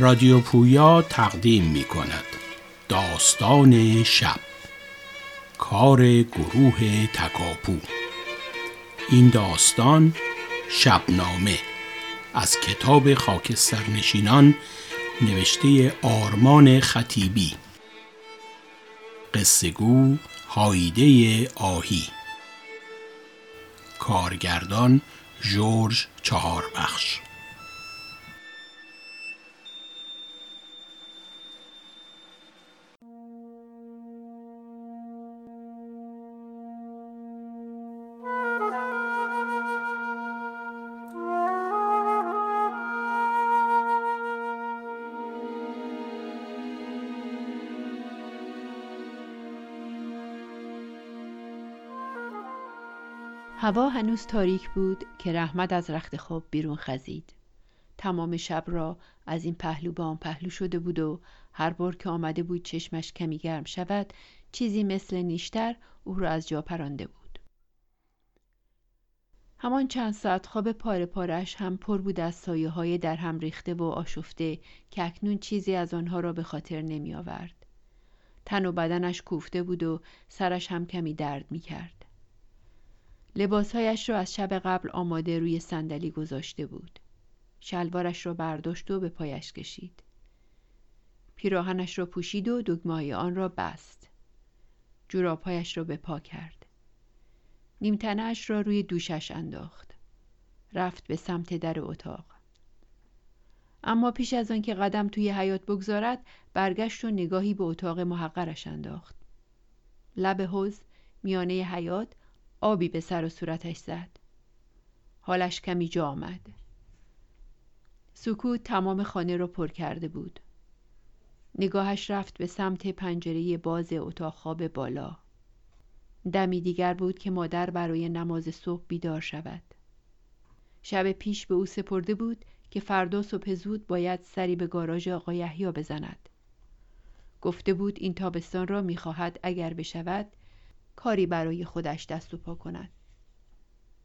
رادیو پویا تقدیم می کند داستان شب. کار گروه تکاپو. این داستان شبنامه. از کتاب خاکسترنشینان نوشته آرمان خطیبی. قصهگو هایده آهی. کارگردان جورج چهاربخش. هوا هنوز تاریک بود که رحمت از رخت خواب بیرون خزید. تمام شب را از این پهلو به آن پهلو شده بود و هر بار که آمده بود چشمش کمی گرم شود چیزی مثل نیشتر او را از جا پرانده بود. همان چند ساعت خواب پاره پارش هم پر بود از سایه های در هم ریخته و آشفته که اکنون چیزی از آنها را به خاطر نمی آورد. تن و بدنش کوفته بود و سرش هم کمی درد می کرد. لباسهایش را از شب قبل آماده روی صندلی گذاشته بود. شلوارش را برداشت و به پایش کشید. پیراهنش را پوشید و دگمه آن را بست. جورابهایش را به پا کرد. نیمتنهاش را روی دوشش انداخت. رفت به سمت در اتاق. اما پیش از آنکه قدم توی حیات بگذارد برگشت و نگاهی به اتاق محقرش انداخت. لب حوز میانه حیات آبی به سر و صورتش زد. حالش کمی جا آمد. سکوت تمام خانه را پر کرده بود. نگاهش رفت به سمت پنجره باز اتاق خواب بالا. دمی دیگر بود که مادر برای نماز صبح بیدار شود. شب پیش به او سپرده بود که فردا صبح زود باید سری به گاراژ آقای یحیی بزند. گفته بود این تابستان را می‌خواهد اگر بشود کاری برای خودش دست و پا کند.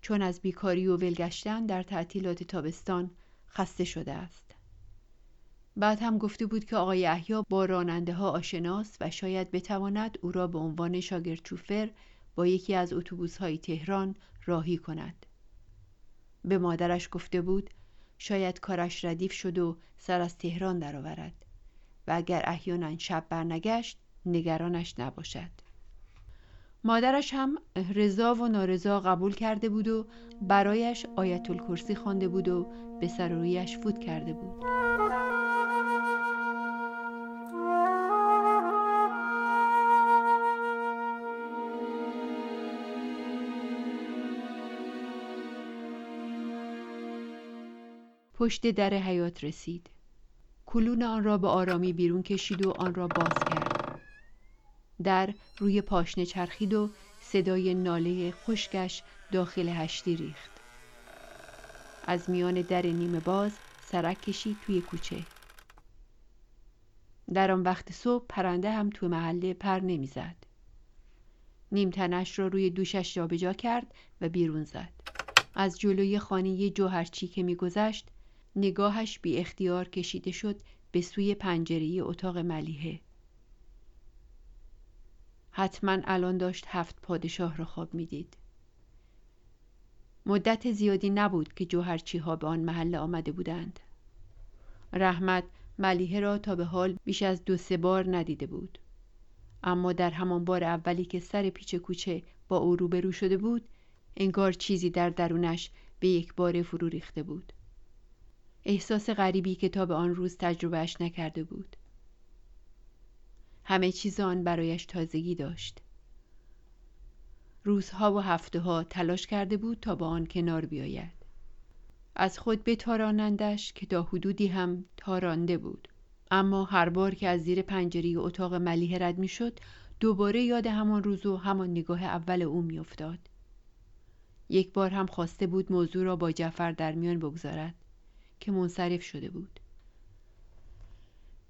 چون از بیکاری و ولگشتن در تعطیلات تابستان خسته شده است. بعد هم گفته بود که آقای احیا با راننده ها آشناست و شاید بتواند او را به عنوان شاگرد چوفر با یکی از اتوبوس های تهران راهی کند. به مادرش گفته بود شاید کارش ردیف شد و سر از تهران درآورد و اگر احیانا شب برنگشت نگرانش نباشد. مادرش هم رضا و نارضا قبول کرده بود و برایش آیت الکرسی خوانده بود و به سر رویش فوت کرده بود. پشت در حیات رسید. کلون آن را به آرامی بیرون کشید و آن را باز کرد. در روی پاشنه چرخید و صدای ناله خشکش داخل هشتی ریخت. از میان در نیمه باز سرک کشید توی کوچه. در آن وقت صبح پرنده هم تو محله پر نمی‌زد. نیمتنش را روی دوشش جابجا کرد و بیرون زد. از جلوی خانه جوهرچی که میگذشت نگاهش بی اختیار کشیده شد به سوی پنجره اتاق ملیحه. حتما الان داشت هفت پادشاه را خواب می‌دید. مدت زیادی نبود که جوهرچی ها به آن محله آمده بودند. رحمت ملیحه را تا به حال بیش از دو سه بار ندیده بود. اما در همان بار اولی که سر پیچ کوچه با او روبرو شده بود انگار چیزی در درونش به یک بار فرو ریخته بود. احساس غریبی که تا به آن روز تجربهش نکرده بود. همه چیز آن برایش تازگی داشت. روزها و هفته ها تلاش کرده بود تا با آن کنار بیاید. از خود بتارانندش که تا حدودی هم تارانده بود. اما هر بار که از زیر پنجره اتاق ملیه رد می‌شد دوباره یاد همان روز و همان نگاه اول او میافتاد. یک بار هم خواسته بود موضوع را با جعفر در میان بگذارد که منصرف شده بود.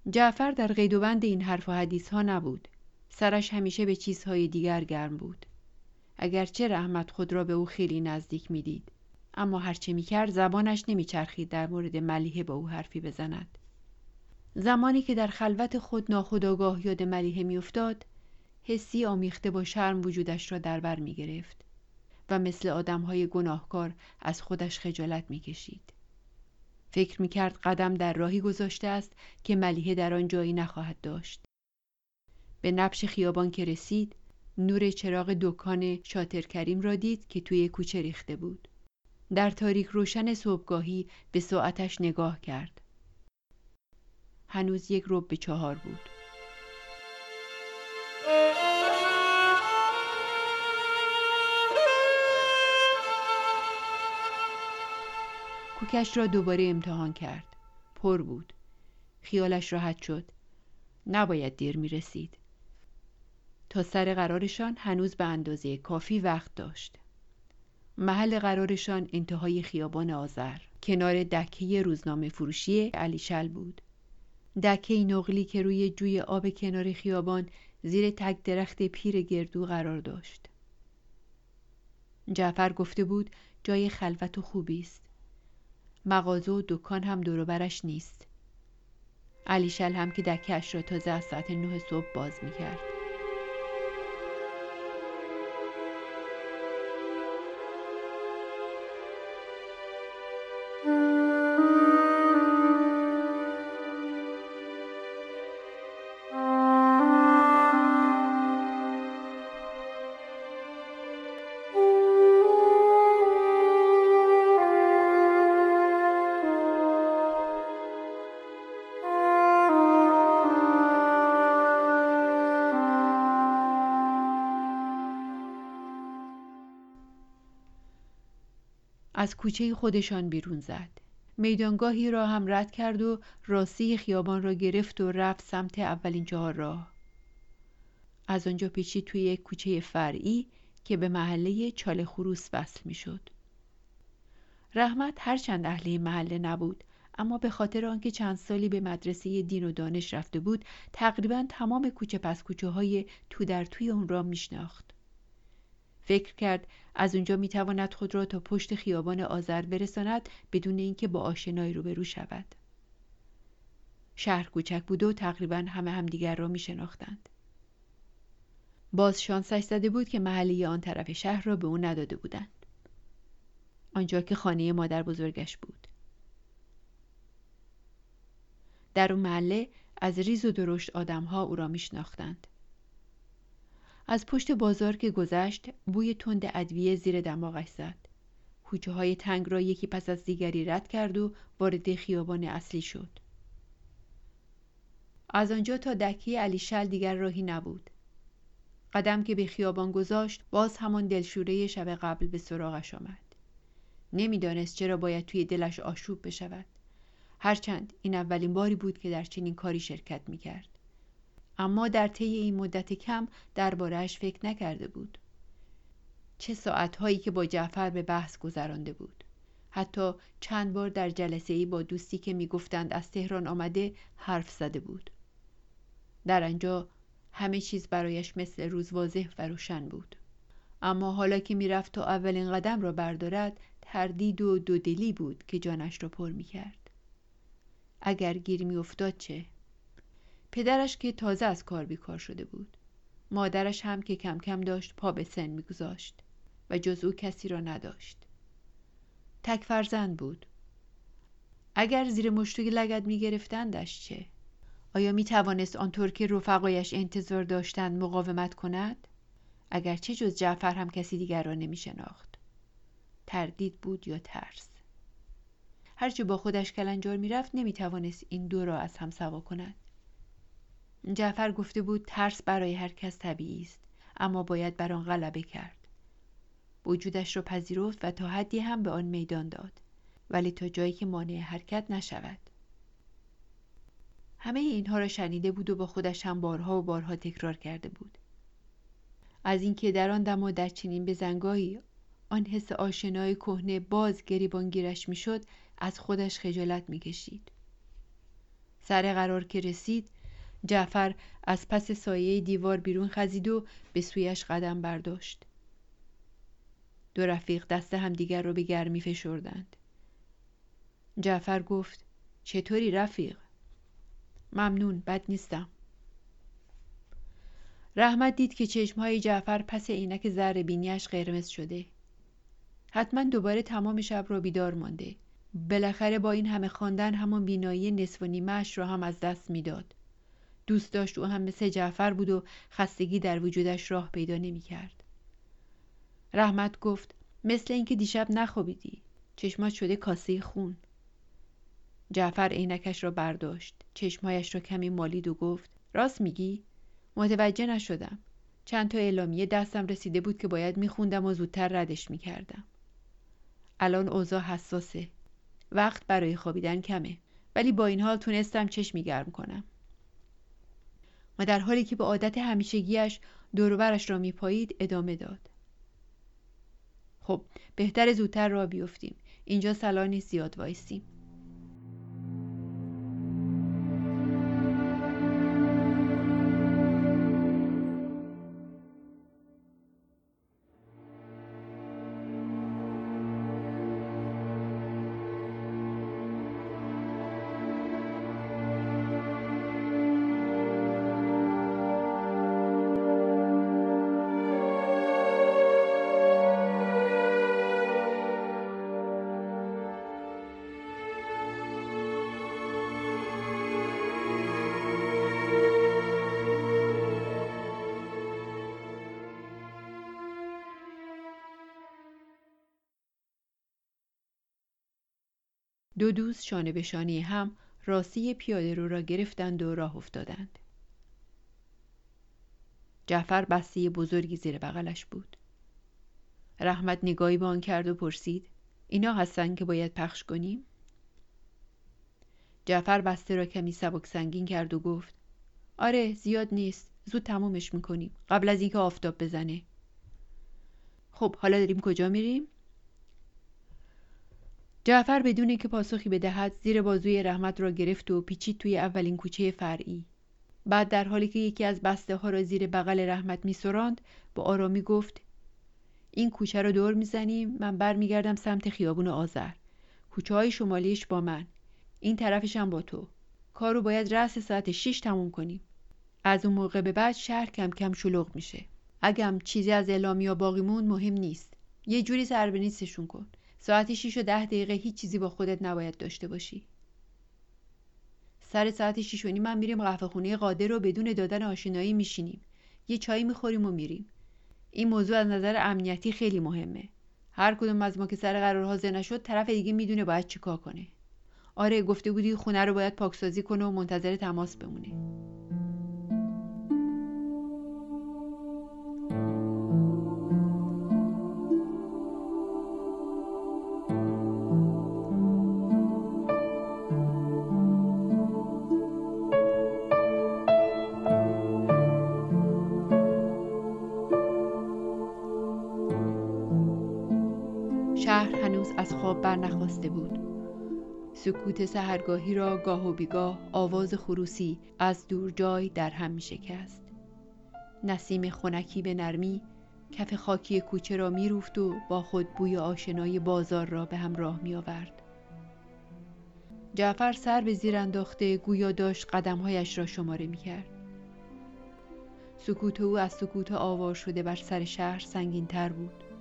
جعفر در قید و بند این حرف و حدیث ها نبود. سرش همیشه به چیزهای دیگر گرم بود. اگرچه رحمت خود را به او خیلی نزدیک می‌دید. اما هرچه می‌کرد زبانش نمیچرخید در مورد ملیحه با او حرفی بزند. زمانی که در خلوت خود ناخداگاه یاد ملیحه میافتاد حسی آمیخته با شرم وجودش را در بر می گرفت و مثل آدمهای گناهکار از خودش خجالت می کشید. فکر می کرد قدم در راهی گذاشته است که ملیحه در آن جایی نخواهد داشت. به نبش خیابان که رسید نور چراغ دکان شاتر کریم را دید که توی کوچه ریخته بود. در تاریک روشن صبحگاهی به ساعتش نگاه کرد. هنوز یک رب به چهار بود. کوکش را دوباره امتحان کرد. پر بود. خیالش راحت شد. نباید دیر می رسید. تا سر قرارشان هنوز به اندازه کافی وقت داشت. محل قرارشان انتهای خیابان آذر کنار دکه روزنامه فروشی علیشل بود. دکه نقلی که روی جوی آب کنار خیابان زیر تک درخت پیر گردو قرار داشت. جعفر گفته بود جای خلوت و خوبی است. مغازه و دکان هم دوروبرش نیست. علیشل هم که دکهش را تازه از ساعت نه صبح باز می از کوچه خودشان بیرون زد میدانگاهی را هم رد کرد و راستی خیابان را گرفت و رفت سمت اولین چهار راه از آنجا پیچید توی یک کوچه فرعی که به محله چال خروس وصل می شد. رحمت هرچند اهل محله نبود اما به خاطر آنکه چند سالی به مدرسه دین و دانش رفته بود تقریبا تمام کوچه پس کوچه های تو در توی اون را میشناخت. فکر کرد از اونجا می‌تواند خود را تا پشت خیابان آذر برساند بدون اینکه با آشنایی روبرو شود. شهر کوچک بود و تقریبا همه همدیگر را میشناختند. باز شانسش زده بود که محلی آن طرف شهر را به او نداده بودند. آنجا که خانه مادر بزرگش بود. در اون محله از ریز و درشت آدمها او را میشناختند. از پشت بازار که گذشت بوی تند ادویه زیر دماغش زد. کوچه های تنگ را یکی پس از دیگری رد کرد و وارد خیابان اصلی شد. از آنجا تا دکه علیشل دیگر راهی نبود. قدم که به خیابان گذاشت باز همان دلشوره شب قبل به سراغش آمد. نمی‌دانست چرا باید توی دلش آشوب بشود. هرچند این اولین باری بود که در چنین کاری شرکت می کرد. اما در طی این مدت کم دربارهش فکر نکرده بود. چه ساعتهایی که با جعفر به بحث گذرانده بود. حتی چند بار در جلسه ای با دوستی که می‌گفتند از تهران آمده حرف زده بود. در آنجا همه چیز برایش مثل روز واضح و روشن بود. اما حالا که می‌رفت تا اولین قدم را بردارد تردید و دودلی بود که جانش را پر می‌کرد. اگر گیر میافتاد چه؟ پدرش که تازه از کار بیکار شده بود. مادرش هم که کم کم داشت پا به سن میگذاشت و جز او کسی را نداشت. تک فرزند بود. اگر زیر مشتوی لگد میگرفتندش چه؟ آیا می توانست آنطور که رفقایش انتظار داشتند مقاومت کند؟ اگرچه جز جعفر هم کسی دیگر را نمی شناخت تردید بود یا ترس؟ هرچه با خودش کلنجار می‌رفت نمی توانست این دو را از هم سوا کند. جعفر گفته بود ترس برای هر کس طبیعی است اما باید بر آن غلبه کرد. وجودش را پذیرفت و تا حدی هم به آن میدان داد ولی تا جایی که مانع حرکت نشود. همه اینها را شنیده بود و با خودش هم بارها و بارها تکرار کرده بود. از اینکه در آن دم و در چنین بزنگاهی آن حس آشنای کهنه باز گریبانگیرش می‌شد از خودش خجالت می‌کشید. سر قرار که رسید جعفر از پس سایه دیوار بیرون خزید و به سویش قدم برداشت. دو رفیق دست همدیگر را به گرمی فشردند. جعفر گفت چطوری رفیق؟ ممنون بد نیستم. رحمت دید که چشمهای جعفر پس عینک زر بینیش قرمز شده. حتما دوباره تمام شب را بیدار مانده. بالاخره با این همه خواندن همان بینایی نصف و نیمهاش را هم از دست می‌داد. دوست داشت او هم مثل جعفر بود و خستگی در وجودش راه پیدا نمی کرد. رحمت گفت مثل اینکه دیشب نخوابیدی. چشمات شده کاسه خون. جعفر عینکش را برداشت. چشمهایش را کمی مالید و گفت راست میگی؟ متوجه نشدم. چند تا اعلامیه دستم رسیده بود که باید میخوندم و زودتر ردش می‌کردم. الان اوضاع حساسه. وقت برای خوابیدن کمه. ولی با این حال تونستم چشمی گرم کنم. در حالی که به عادت همیشگیش دوروبرش را میپایید ادامه داد. خب بهتر زودتر را بیفتیم. اینجا سلانی زیاد وایسیم. دو دوست شانه به شانه هم راستی پیاده رو را گرفتند و راه افتادند. جعفر بسته بزرگی زیر بغلش بود. رحمت نگاهی به آن کرد و پرسید اینا هستن که باید پخش کنیم؟ جعفر بسته را کمی سبک سنگین کرد و گفت آره زیاد نیست زود تمومش می‌کنیم قبل از اینکه آفتاب بزنه خب حالا داریم کجا میریم؟ جعفر بدون اینکه پاسخی بدهد زیر بازوی رحمت را گرفت و پیچید توی اولین کوچه فرعی. بعد در حالی که یکی از بسته ها را زیر بغل رحمت میسراند با آرامی گفت این کوچه را دور می‌زنیم من برمیگردم سمت خیابون آذر. کوچه های شمالیش با من. این طرفش هم با تو. کارو باید رأس ساعت 6 تموم کنیم. از اون موقع به بعد شهر کم کم شلوغ میشه. اگم چیزی از اعلامیا باقی موند مهم نیست. یه جوری سر به نیستشون کن. ساعت 6 و ده دقیقه هیچ چیزی با خودت نباید داشته باشی. سر ساعت 6 و نیم من میریم قهوه خونه قادر رو بدون دادن آشنایی میشینیم. یه چایی می‌خوریم و میریم. این موضوع از نظر امنیتی خیلی مهمه. هر کدوم از ما که سر قرار حاضر نشد طرف دیگه می‌دونه باید چیکار کنه. آره گفته بودی خونه رو باید پاکسازی کنه و منتظر تماس بمونه. سکوت سهرگاهی را گاه و بیگاه آواز خروسی از دور جای در هم می شکست. نسیم خونکی به نرمی کف خاکی کوچه را می روفت و با خود بوی آشنای بازار را به همراه می آورد. جعفر سر به زیر انداخته گویا داشت قدمهایش را شماره می کرد. سکوت او از سکوت آوار شده بر سر شهر سنگین تر بود.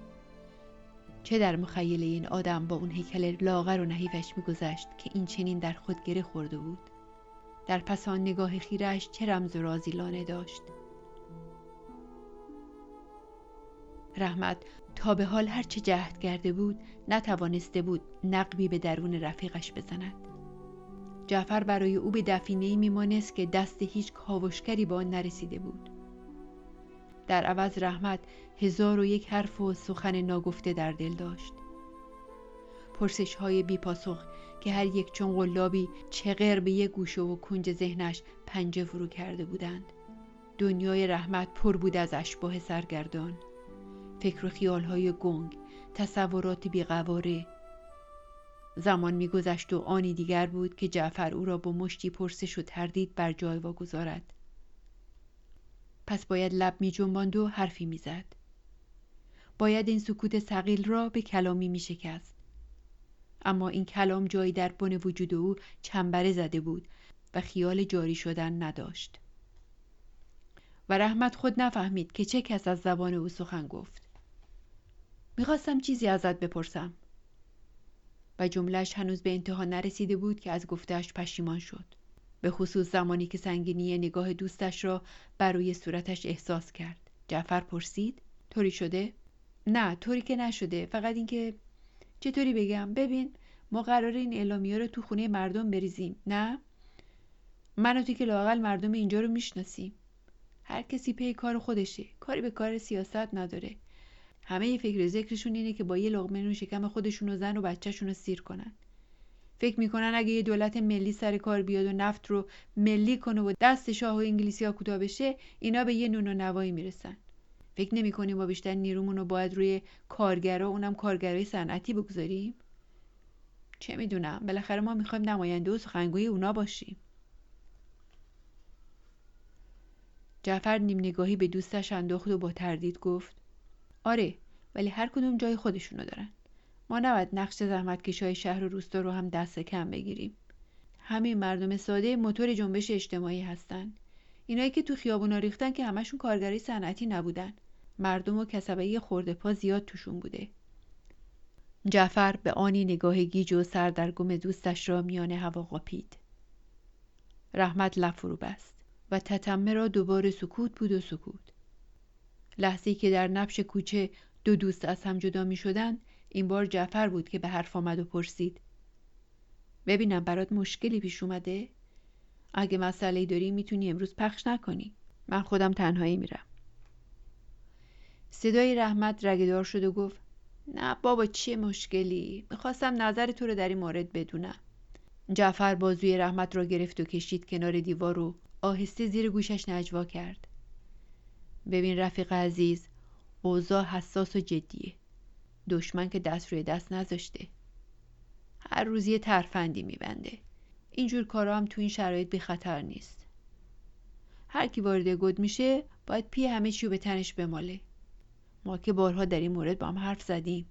چه در مخیله این آدم با اون هیکل لاغر و نحیفش میگذشت که این چنین در خود گره خورده بود؟ در پس آن نگاه خیرش چه رمز و رازی لانه داشت؟ رحمت تا به حال هرچه جهد کرده بود نتوانسته بود نقبی به درون رفیقش بزند. جعفر برای او به دفینه میمانست که دست هیچ کاوشگری به آن نرسیده بود. در عوض رحمت هزار و یک حرف و سخن ناگفته در دل داشت. پرسش های بی پاسخ که هر یک چون غلابی چغر به یک گوشه و کنج ذهنش پنجه فرو کرده بودند. دنیای رحمت پر بود از اشباه سرگردان. فکر و خیال های گنگ تصورات بیقواره. زمان میگذشت و آنی دیگر بود که جعفر او را با مشتی پرسش و تردید بر جای واگذارد. پس باید لب می جنباند و حرفی می زد. باید این سکوت سقیل را به کلامی می شکست. اما این کلام جایی در بن وجود او چنبره زده بود و خیال جاری شدن نداشت و رحمت خود نفهمید که چه کس از زبان او سخن گفت می‌خواستم چیزی ازت بپرسم و جملهش هنوز به انتها نرسیده بود که از گفتهش پشیمان شد به خصوص زمانی که سنگینی نگاه دوستش را بر روی صورتش احساس کرد. جعفر پرسید طوری شده؟ نه طوری که نشده. فقط اینکه چطوری بگم؟ ببین ما قرار این اعلامیه رو تو خونه مردم بریزیم نه؟ من و تو که لاقل مردم اینجا رو می‌شناسیم. هر کسی پی کار خودشه. کاری به کار سیاست نداره. همه یه فکر ذکرشون اینه که با یه لغمه نون شکم خودشون و زن و بچهشون رو سیر کنن. فکر می‌کنن اگه یه دولت ملی سر کار بیاد و نفت رو ملی کنه و دست شاه و انگلیسی ها کوتاه بشه اینا به یه نون و نوایی می‌رسن. فکر نمی‌کنیم ما بیشتر نیرومون رو باید روی کارگرا اونم کارگرای صنعتی بگذاریم؟ چه می‌دونم. بالاخره ما می‌خوایم نماینده و سخنگوی اونا باشیم. جعفر نیم نگاهی به دوستش انداخت و با تردید گفت آره ولی هر کدوم جای خودشونو دارن. ما نباید نقش زحمتکشای شهر و روستا رو هم دست کم بگیریم. همه مردم ساده موتور جنبش اجتماعی هستن. اینایی که تو خیابونا ریختن که همشون کارگری صنعتی نبودن. مردم و کسبه خورده پا زیاد توشون بوده. جعفر به آنی نگاه گیج و سردرگم دوستش را میان هوا قاپید. رحمت لب فرو بست و تتمه را دوباره سکوت بود و سکوت. لحظه که در نبش کوچه دو دوست از هم جدا می شدن این بار جعفر بود که به حرف آمد و پرسید. ببینم برات مشکلی پیش اومده؟ اگه مسئله داری می‌تونی امروز پخش نکنی. من خودم تنهایی میرم. صدای رحمت رگدار شد و گفت نه بابا چیه مشکلی؟ می‌خواستم نظر تو رو در این مورد بدونم. جعفر بازوی رحمت را گرفت و کشید کنار دیوار و آهسته زیر گوشش نجوا کرد. ببین رفیق عزیز اوضاع حساس و جدیه. دشمن که دست روی دست نذاشته. هر روز یه ترفندی میبنده. اینجور کارا هم تو این شرایط بی خطر نیست. هر کی وارد گد میشه باید پی همه چیو به تنش بماله. ما که بارها در این مورد با هم حرف زدیم.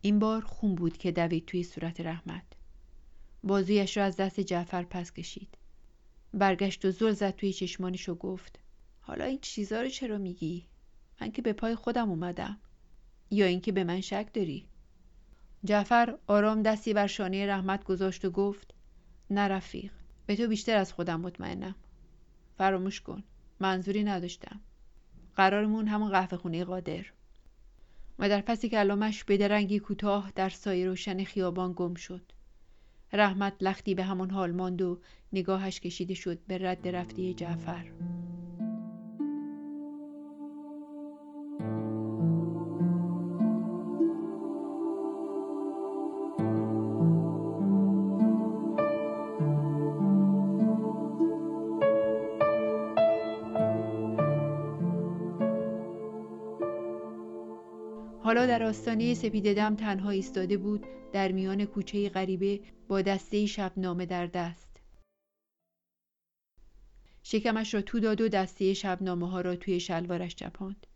این بار خون بود که دوید توی صورت رحمت. بازویش را از دست جعفر پس کشید. برگشت و زل زد توی چشمانش و گفت حالا این چیزا رو چرا میگی؟ من که به پای خودم اومدم. یا اینکه به من شک داری؟ جعفر آرام دستی بر شانه رحمت گذاشت و گفت نه رفیق به تو بیشتر از خودم مطمئنم. فراموش کن منظوری نداشتم. قرارمون همون قهوه خونه قادر. و در پسی کلامش به درنگی کوتاه در سایه روشن خیابان گم شد. رحمت لختی به همان حال ماند و نگاهش کشیده شد به رد رفته جعفر. حالا در آستانه سپید دم تنها ایستاده بود در میان کوچه غریبه با دسته شبنامه در دست. شکمش را تو داد و دسته شبنامه ها را توی شلوارش چپاند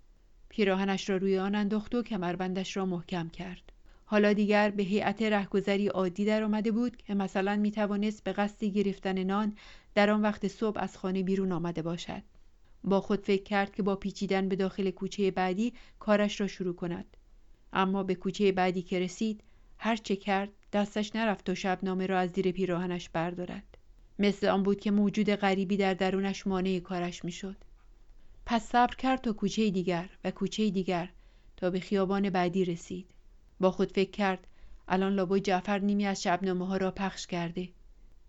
پیراهنش را روی آن انداخت و کمربندش را محکم کرد. حالا دیگر به هیئت رهگذری عادی در آمده بود که مثلا می توانست به قصد گرفتن نان در آن وقت صبح از خانه بیرون آمده باشد. با خود فکر کرد که با پیچیدن به داخل کوچه بعدی کارش را شروع کند. اما به کوچه بعدی که رسید هر چه کرد دستش نرفت تا شبنامه را از زیر پیراهنش بردارد. مثل آن بود که موجود غریبی در درونش مانع کارش می‌شد. پس صبر کرد تا کوچه دیگر و کوچه دیگر تا به خیابان بعدی رسید. با خود فکر کرد الان لابای جعفر نیمی از شبنامه ها را پخش کرده.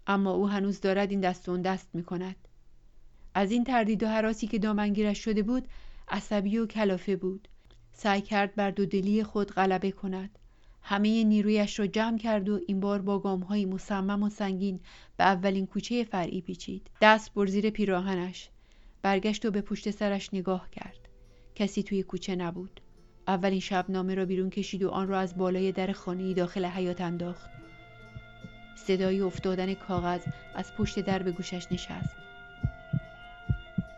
اما او هنوز دارد این دست اون دست می کند از این تردید و حراسی که دامنگیرش شده بود عصبی و کلافه بود. سعی کرد بر دودلی خود غلبه کند. همه نیرویش را جمع کرد و این بار با گامهایی مصمم و سنگین به اولین کوچه فرعی پیچید. دست بر زیر پیراهنش. برگشت و به پشت سرش نگاه کرد. کسی توی کوچه نبود. اولین شبنامه را بیرون کشید و آن را از بالای در خانه داخل حیات انداخت. صدای افتادن کاغذ از پشت در به گوشش نشست.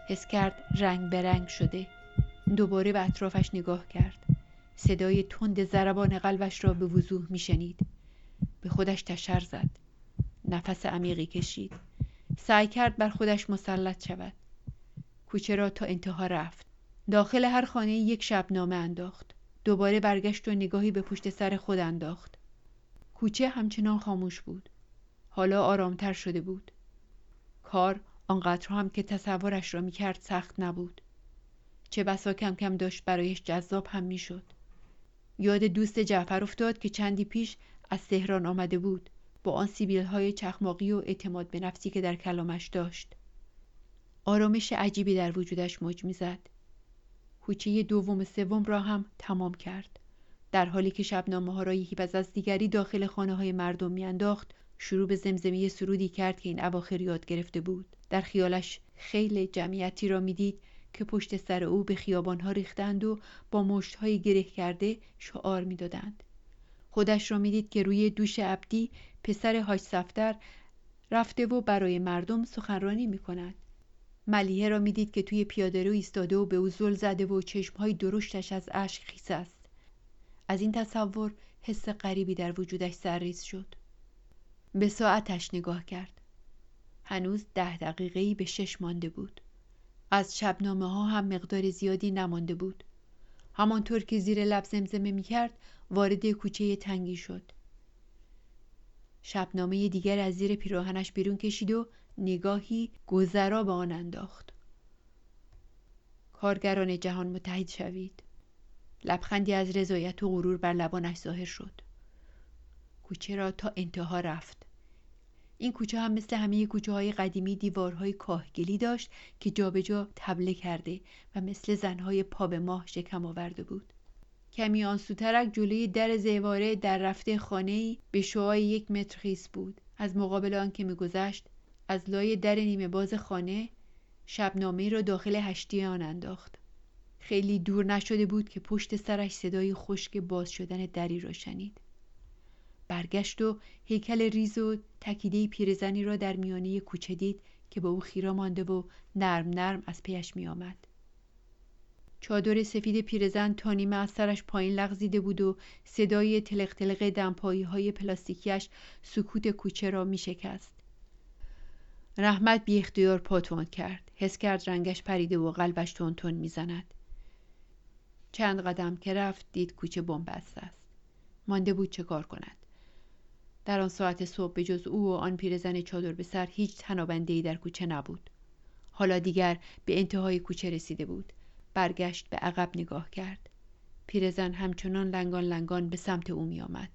حس کرد رنگ به رنگ شده. دوباره به اطرافش نگاه کرد. صدای تند ضربان قلبش را به وضوح میشنید. به خودش تشر زد. نفس عمیقی کشید. سعی کرد بر خودش مسلط شود. کوچه را تا انتها رفت. داخل هر خانه یک شبنامه انداخت. دوباره برگشت و نگاهی به پشت سر خود انداخت. کوچه همچنان خاموش بود. حالا آرامتر شده بود. کار آنقدر هم که تصورش را می‌کرد سخت نبود. چه بسا کم کم داشت برایش جذاب هم می‌شد. یاد دوست جعفر افتاد که چندی پیش از تهران آمده بود. با آن سیبیل های چخماقی و اعتماد به نفسی که در کلامش داشت. آرامش عجیبی در وجودش موج می‌زد. کوچه دوم سوم را هم تمام کرد. در حالی که شبنامه ها را یکی پس از دیگری داخل خانه های مردم میانداخت شروع به زمزمه سرودی کرد که این اواخر یاد گرفته بود. در خیالش خیلی جمعیتی را می‌دید که پشت سر او به خیابانها ریختند و با مشتهای گره کرده شعار می‌دادند خودش را می‌دید که روی دوش عبدی پسر حاج سفتر رفته و برای مردم سخنرانی می کند. ملیه را می‌دید که توی پیاده رو ایستاده و به او زل زده و چشمهای درشتش از اشک خیس است. از این تصور حس غریبی در وجودش سرریز شد. به ساعتش نگاه کرد. هنوز ده دقیقهی به شش مانده بود. از شبنامه ها هم مقدار زیادی نمانده بود. همانطور که زیر لب زمزمه می کرد وارد کوچه تنگی شد. شبنامه دیگر از زیر پیراهنش بیرون کشید و نگاهی گذرا به آن انداخت. کارگران جهان متحد شوید. لبخندی از رضایت و غرور بر لبانش ظاهر شد. کوچه را تا انتها رفت. این کوچه هم مثل همه کوچه های قدیمی دیوارهای کاهگلی داشت که جابجا جا تبله کرده و مثل زنهای پا به ماه شکم آورده بود. کمی آن سوترک جلوی در زیواره در رفته خانه به شعای یک متر خیس بود. از مقابل آن که میگذشت از لای در نیمه باز خانه شبنامه را داخل هشتی آن انداخت. خیلی دور نشده بود که پشت سرش صدای خشک باز شدن دری را شنید. برگشت و هیکل ریز و تکیده پیرزنی را در میانه کوچه دید که به او خیره مانده و نرم نرم از پیش می آمد. چادر سفید پیرزن تا نیمه از سرش پایین لغزیده بود و صدای تلق تلق دمپایی های پلاستیکیش سکوت کوچه را می شکست. رحمت بی اختیار پاتون کرد. حس کرد رنگش پریده و قلبش تون تون می زند. چند قدم که رفت دید کوچه بنبست است. مانده بود چه کار کند. در آن ساعت صبح به جز او و آن پیرزن چادر به سر هیچ تنابنده در کوچه نبود. حالا دیگر به انتهای کوچه رسیده بود. برگشت به عقب نگاه کرد پیرزن همچنان لنگان لنگان به سمت او می آمد.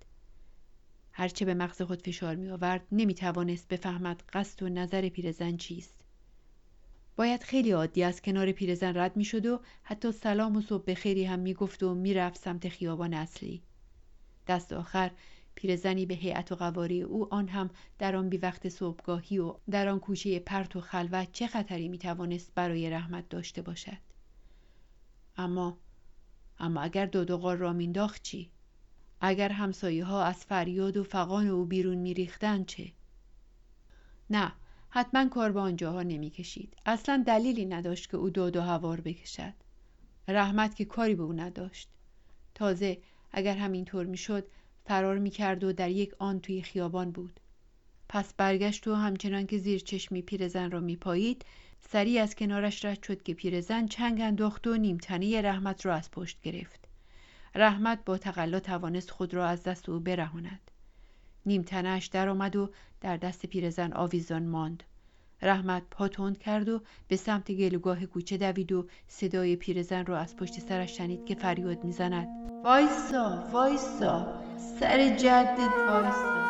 هرچه به مغز خود فشار می آورد نمی توانست بفهمد قصد و نظر پیرزن چیست. باید خیلی عادی از کنار پیرزن رد می شد و حتی سلام و صبح خیری هم می گفت و می رفت سمت خیابان اصلی. دست آخر پیرزنی به هیئت و قواری او آن هم در آن بی وقت صبحگاهی و در آن کوچه پرت و خلوت چه خطری می توانست برای رحمت داشته باشد. اما اما اگر دودوغار را مینداخت چی؟ اگر همسایه ها از فریاد و فقان او بیرون میریختند چه؟ نه حتما کار به آنجاها نمی‌کشید. اصلا دلیلی نداشت که او دود و هوار بکشد. رحمت که کاری به او نداشت. تازه اگر همینطور می‌شد فرار می‌کرد و در یک آن توی خیابان بود. پس برگشت و همچنان که زیر چشمی پیرزن را میپایید سریع از کنارش رد شد که پیرزن چنگ انداخت و نیمتنه رحمت را از پشت گرفت. رحمت با تقلا توانست خود را از دست او برهاند. نیمتنهاش درآمد و در دست پیرزن آویزان ماند. رحمت پا تند کرد و به سمت گلوگاه کوچه دوید و صدای پیرزن را از پشت سرش شنید که فریاد می‌زند. وایسا وایسا. سر جدت وایسا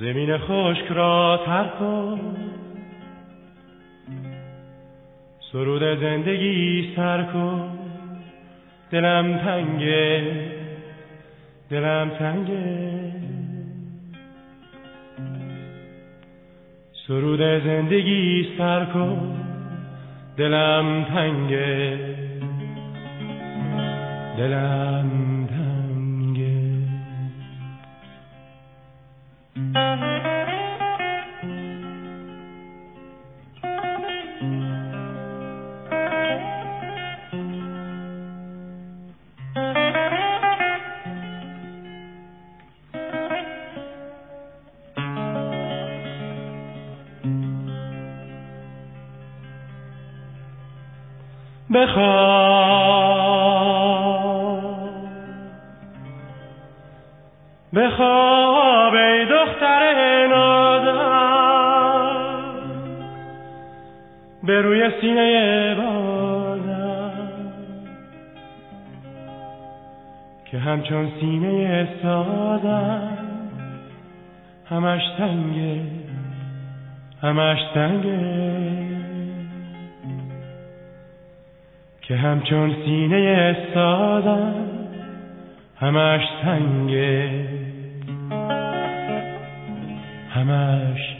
زمین خشک را تر کن. سرود زندگی سر کن. دلم تنگه. دلم تنگه. سرود زندگی سر کن. دلم تنگه. دلم تنگه. به روی سینه بازم که همچون سینه سازم همش تنگه همش تنگه. که همچون سینه سازم همش سنگه همش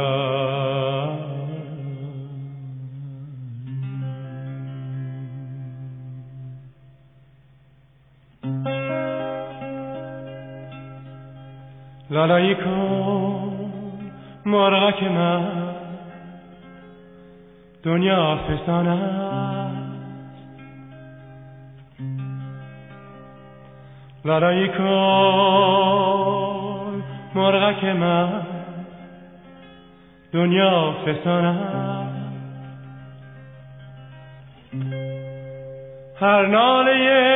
لالایی کن مرغک من. دنیا فسانه لالایی کن مرغک من. دنیا فسانم هر ناله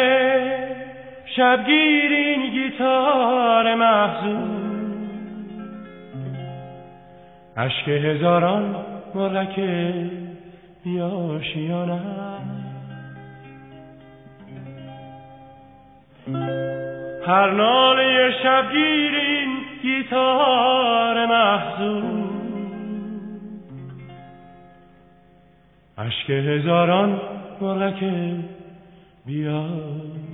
شبگیر این گیتار محزون اشک هزاران مرک بیاشیانه هر ناله شب گیرین گیتار محزون. عشق هزاران مرک بیاشیانه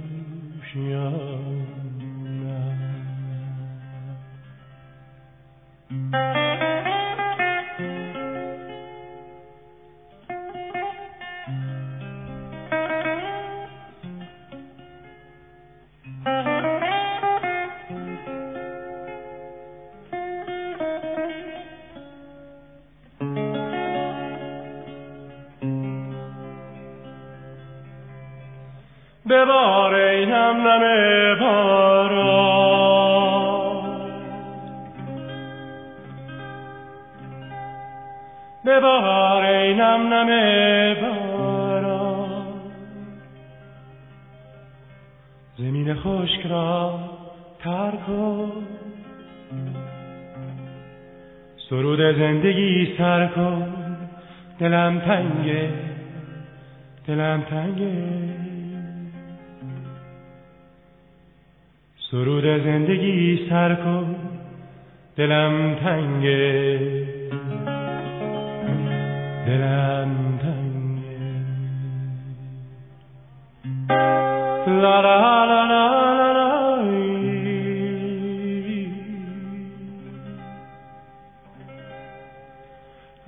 سرود زندگی سر کن. دلم تنگه. دلم تنگه. سرود زندگی سر کن. دلم تنگه. دلم تنگه. لا لا لا